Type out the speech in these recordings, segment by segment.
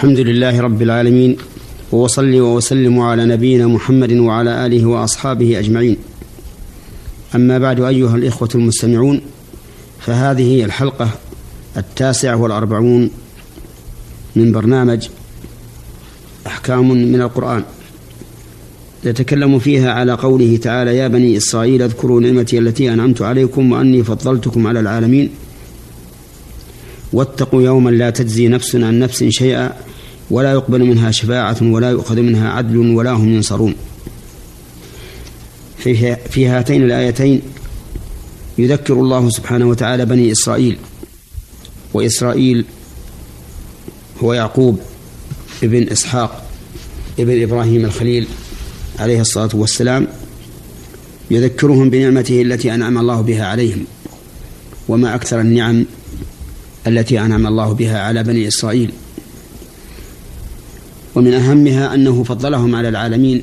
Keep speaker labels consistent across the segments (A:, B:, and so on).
A: الحمد لله رب العالمين وأصلي وأسلم على نبينا محمد وعلى آله وأصحابه أجمعين. أما بعد أيها الإخوة المستمعون فهذه الحلقة التاسعة والأربعون من برنامج أحكام من القرآن. نتكلم فيها على قوله تعالى يا بني إسرائيل اذكروا نعمتي التي أنعمت عليكم وأني فضلتكم على العالمين. واتقوا يوما لا تجزي نفس عن نفس شيئا ولا يقبل منها شفاعة ولا يؤخذ منها عدل ولا هم ينصرون. في, في هاتين الآيتين يذكر الله سبحانه وتعالى بني إسرائيل وإسرائيل هو يعقوب ابن إسحاق ابن إبراهيم الخليل عليه الصلاة والسلام يذكرهم بنعمته التي أنعم الله بها عليهم وما أكثر النعم التي أنعم الله بها على بني إسرائيل. ومن أهمها أنه فضلهم على العالمين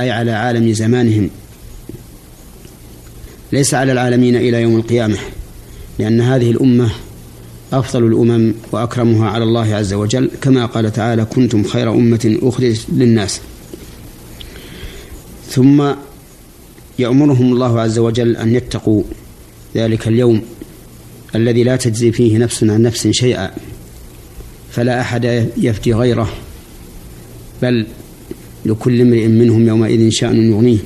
A: أي على عالم زمانهم. ليس على العالمين إلى يوم القيامة لأن هذه الأمة أفضل الأمم وأكرمها على الله عز وجل. كما قال تعالى كنتم خير أمة أخرجت للناس. ثم يأمرهم الله عز وجل أن يتقوا ذلك اليوم الذي لا تجزي فيه نفس عن نفس شيئا فلا أحد يفتي غيره. بل لكل امرئ منهم يومئذ شأن يغنيه.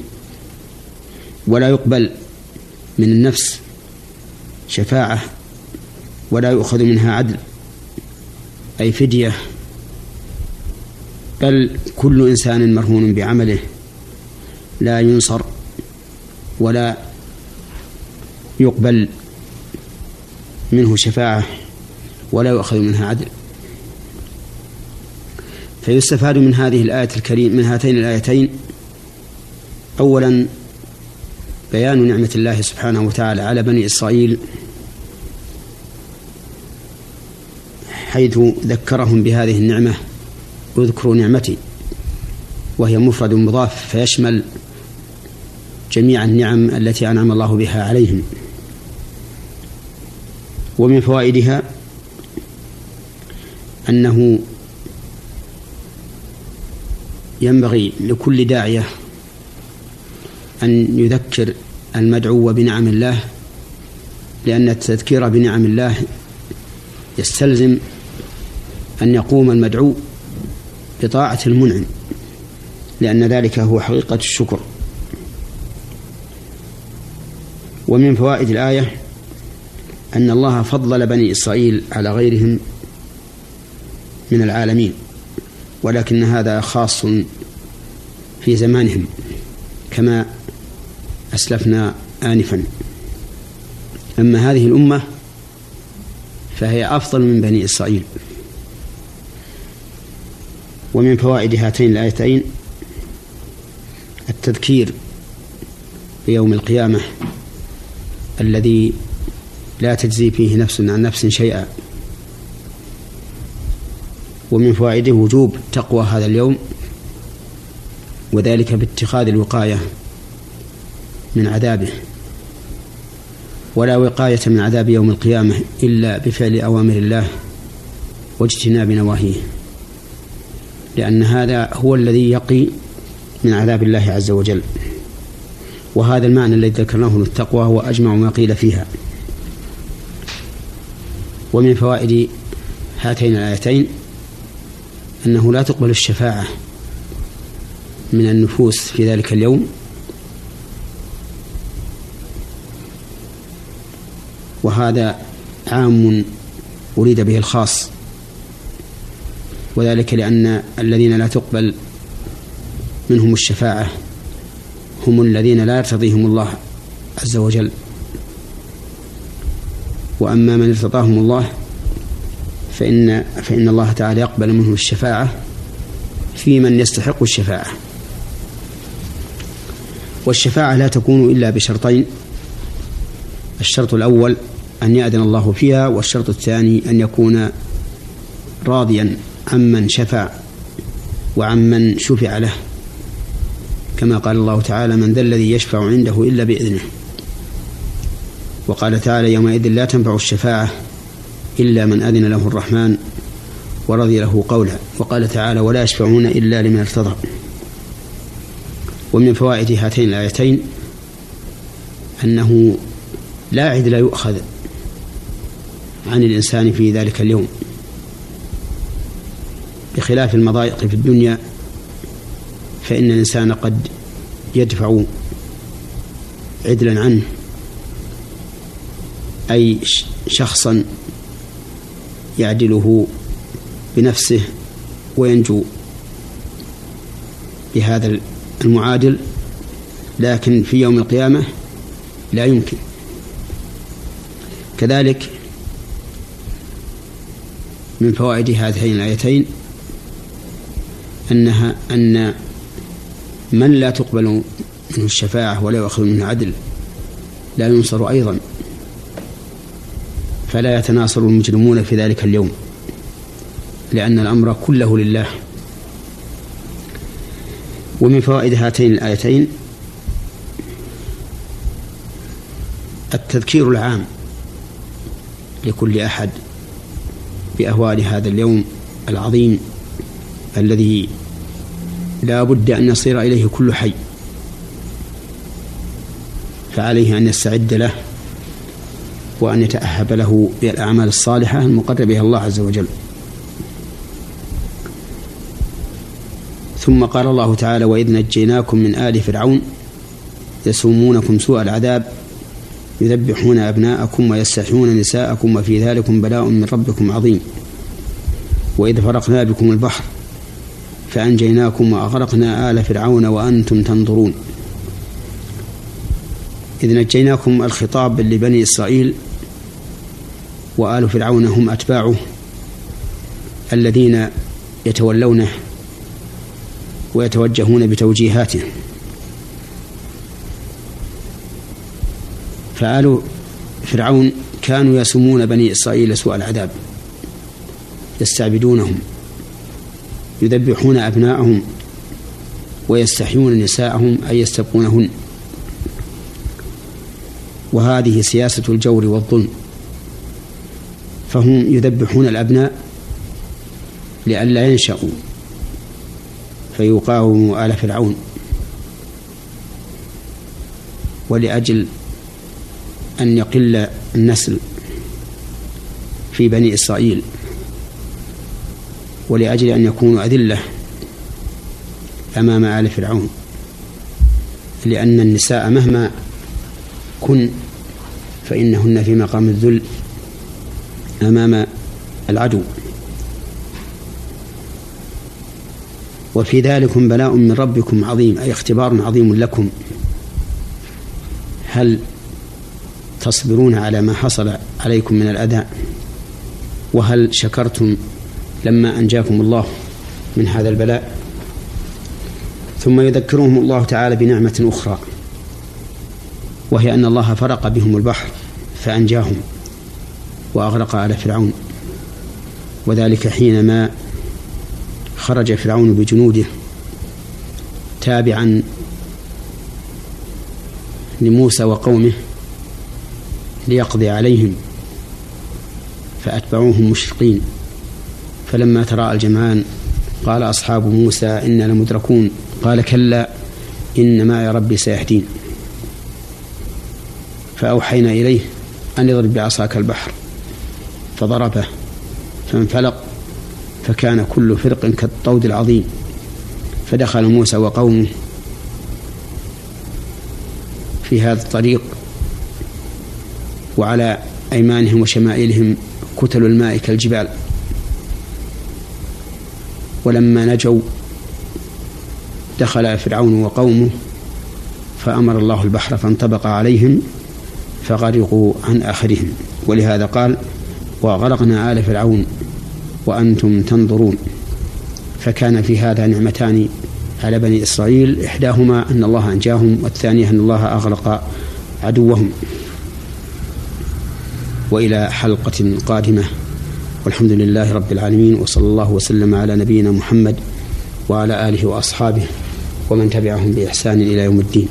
A: ولا يقبل من النفس شفاعة ولا يؤخذ منها عدل أي فدية. بل كل إنسان مرهون بعمله لا ينصر ولا يقبل منه شفاعة ولا يؤخذ منها عدل. فيستفاد من هذه الآية الكريم من هاتين الآيتين. أولا بيان نعمة الله سبحانه وتعالى على بني إسرائيل حيث ذكرهم بهذه النعمة اذكروا نعمتي وهي مفرد مضاف فيشمل جميع النعم التي أنعم الله بها عليهم. ومن فوائدها أنه ينبغي لكل داعية أن يذكر المدعو بنعم الله لأن التذكير بنعم الله يستلزم أن يقوم المدعو بطاعة المنعم لأن ذلك هو حقيقة الشكر. ومن فوائد الآية أن الله فضل بني إسرائيل على غيرهم من العالمين. ولكن هذا خاص في زمانهم كما أسلفنا آنفا. أما هذه الأمة فهي أفضل من بني إسرائيل. ومن فوائد هاتين الآيتين التذكير بيوم القيامة الذي لا تجزي فيه نفس عن نفس شيئا. ومن فوائده وجوب تقوى هذا اليوم وذلك باتخاذ الوقاية من عذابه ولا وقاية من عذاب يوم القيامة إلا بفعل أوامر الله واجتناب نواهيه لأن هذا هو الذي يقي من عذاب الله عز وجل. وهذا المعنى الذي ذكرناه للتقوى هو أجمع ما قيل فيها. ومن فوائد هاتين الآيتين أنه لا تقبل الشفاعة من النفوس في ذلك اليوم. وهذا عام أريد به الخاص. وذلك لأن الذين لا تقبل منهم الشفاعة هم الذين لا يرتضيهم الله عز وجل. وأما من ارتضاهم الله فإن فإن الله تعالى يقبل منه الشفاعة في من يستحق الشفاعة. والشفاعة لا تكون إلا بشرطين الشرط الأول أن يأذن الله فيها والشرط الثاني أن يكون راضيا عمن شفع وعمن شفع له كما قال الله تعالى من ذا الذي يشفع عنده إلا بإذنه وقال تعالى يومئذ لا تنفع الشفاعة إلا من أذن له الرحمن ورضي له قولا وقال تعالى ولا يشفعون إلا لمن ارتضى. ومن فوائد هاتين الآيتين أنه لا عدل يؤخذ عن الإنسان في ذلك اليوم بخلاف المضايق في الدنيا فإن الإنسان قد يدفع عدلا عنه أي شخصا يعدله بنفسه وينجو بهذا المعادل لكن في يوم القيامة لا يمكن. كذلك من فوائد هاتين الآيتين أنها أن من لا تقبل منه الشفاعة ولا يؤخذ منه عدل لا ينصر أيضا. فلا يتناصر المجرمون في ذلك اليوم لأن الأمر كله لله. ومن فوائد هاتين الآيتين التذكير العام لكل أحد بأهوال هذا اليوم العظيم الذي لا بد أن يصير إليه كل حي فعليه أن يستعد له وأن يتأهب له بالأعمال الصالحة المقرب بها الله عز وجل. ثم قال الله تعالى وإذ نجيناكم من آل فرعون يسومونكم سوء العذاب يذبحون أبناءكم ويستحيون نساءكم وفي ذلكم بلاء من ربكم عظيم. وإذ فرقنا بكم البحر فأنجيناكم وأغرقنا آل فرعون وأنتم تنظرون. إذ نجيناكم الخطاب لبني إسرائيل وآل فرعون هم أتباعه الذين يتولونه ويتوجهون بتوجيهاته. فآل فرعون كانوا يسمون بني إسرائيل سوء العذاب يستعبدونهم يذبحون أبناءهم ويستحيون نساءهم أي يستبقونهن. وهذه سياسة الجور والظلم. فهم يذبحون الأبناء لئلا ينشأوا فيقاوموا آل فرعون ولأجل أن يقل النسل في بني إسرائيل ولأجل أن يكونوا أذلة أمام آل فرعون لأن النساء مهما كن فإنهن في مقام الذل أمام العدو. وفي ذلكم بلاء من ربكم عظيم أي اختبار عظيم لكم. هل تصبرون على ما حصل عليكم من الأذى؟ وهل شكرتم لما أنجاكم الله من هذا البلاء؟ ثم يذكرهم الله تعالى بنعمة أخرى وهي أن الله فرق بهم البحر فأنجاهم. وأغرق على فرعون. وذلك حينما خرج فرعون بجنوده تابعا لموسى وقومه ليقضي عليهم فأتبعوهم مشرقين. فلما تراءى الجمعان قال أصحاب موسى إنا لمدركون. قال كلا إن معي ربي سيهدين. فأوحينا إليه أن يضرب بعصاك البحر. فضربه فانفلق فكان كل فرق كالطود العظيم فدخل موسى وقومه في هذا الطريق وعلى أيمانهم وشمائلهم كتل الماء كالجبال. ولما نجوا دخل فرعون وقومه فأمر الله البحر فانطبق عليهم فغرقوا عن آخرهم. ولهذا قال وغرقنا آل فرعون وأنتم تنظرون. فكان في هذا نعمتان على بني إسرائيل. إحداهما أن الله أنجاهم والثانية أن الله أغرق عدوهم. وإلى حلقة قادمة. والحمد لله رب العالمين وصلى الله وسلم على نبينا محمد وعلى آله وأصحابه ومن تبعهم بإحسان إلى يوم الدين.